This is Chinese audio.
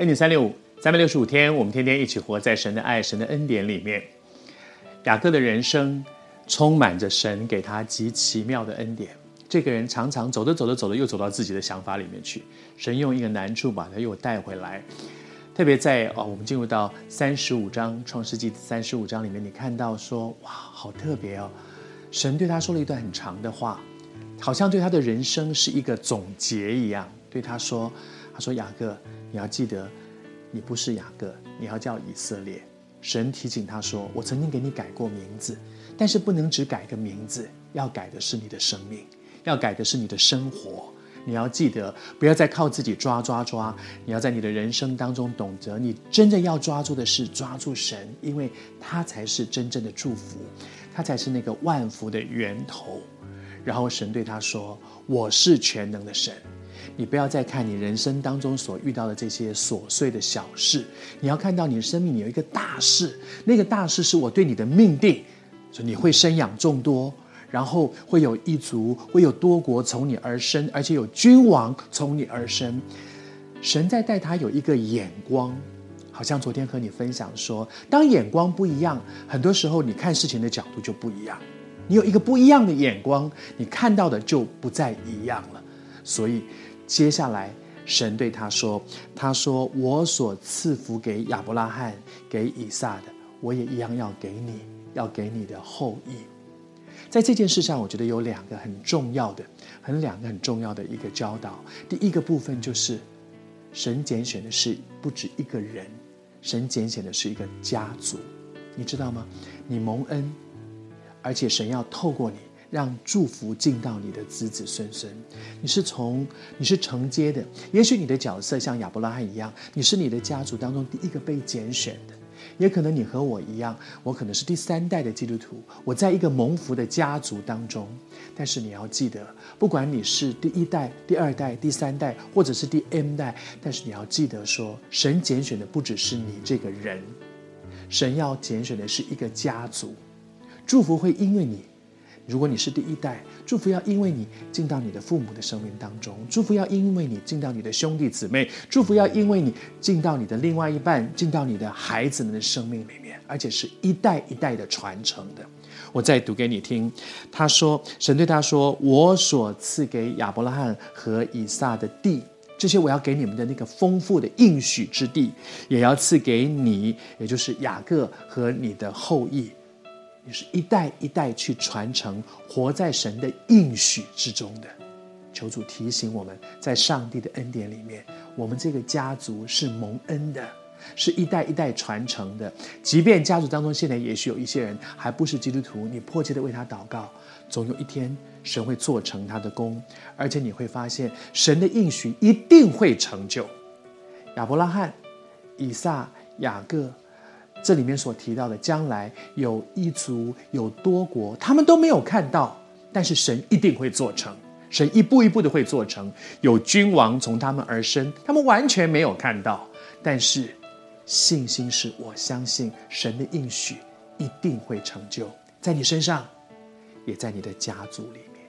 恩典三六五，三百六十五天，我们天天一起活在神的爱、神的恩典里面。雅各的人生充满着神给他极奇妙的恩典。这个人常常走着走着走着，又走到自己的想法里面去。神用一个难处把他又带回来。特别在哦，我们进入到三十五章创世纪三十五章里面，你看到说哇，好特别哦！神对他说了一段很长的话，好像对他的人生是一个总结一样。对他说：“他说雅各，你要记得，你不是雅各，你要叫以色列。”神提醒他说：“我曾经给你改过名字，但是不能只改个名字，要改的是你的生命，要改的是你的生活。你要记得，不要再靠自己抓抓抓，你要在你的人生当中懂得，你真正要抓住的是抓住神，因为他才是真正的祝福，他才是那个万福的源头。”然后神对他说：“我是全能的神。”你不要再看你人生当中所遇到的这些琐碎的小事，你要看到你的生命里有一个大事，那个大事是我对你的命定，说你会生养众多，然后会有一族，会有多国从你而生，而且有君王从你而生。神在带他有一个眼光，好像昨天和你分享说，当眼光不一样，很多时候你看事情的角度就不一样。你有一个不一样的眼光，你看到的就不再一样了。所以。接下来，神对他说：“他说我所赐福给亚伯拉罕、给以撒的，我也一样要给你，要给你的后裔。”在这件事上，我觉得有两个很重要的、很两个很重要的一个教导。第一个部分就是，神拣选的是不止一个人，神拣选的是一个家族，你知道吗？你蒙恩，而且神要透过你。让祝福进到你的子子孙孙，你是从你是承接的，也许你的角色像亚伯拉罕一样，你是你的家族当中第一个被拣选的，也可能你和我一样，我可能是第三代的基督徒，我在一个蒙福的家族当中，但是你要记得，不管你是第一代、第二代、第三代，或者是第 M 代，但是你要记得说，神拣选的不只是你这个人，神要拣选的是一个家族，祝福会因为你。如果你是第一代，祝福要因为你进到你的父母的生命当中；祝福要因为你进到你的兄弟姊妹；祝福要因为你进到你的另外一半，进到你的孩子们的生命里面，而且是一代一代的传承的。我再读给你听，他说：“神对他说，我所赐给亚伯拉罕和以撒的地，这些我要给你们的那个丰富的应许之地，也要赐给你，也就是雅各和你的后裔。”你是一代一代去传承，活在神的应许之中的。求主提醒我们，在上帝的恩典里面，我们这个家族是蒙恩的，是一代一代传承的。即便家族当中现在也许有一些人还不是基督徒，你迫切的为他祷告，总有一天神会做成他的功，而且你会发现神的应许一定会成就。亚伯拉罕、以撒、雅各。这里面所提到的将来有一族有多国，他们都没有看到，但是神一定会做成，神一步一步的会做成。有君王从他们而生，他们完全没有看到，但是信心是我相信神的应许一定会成就，在你身上，也在你的家族里面。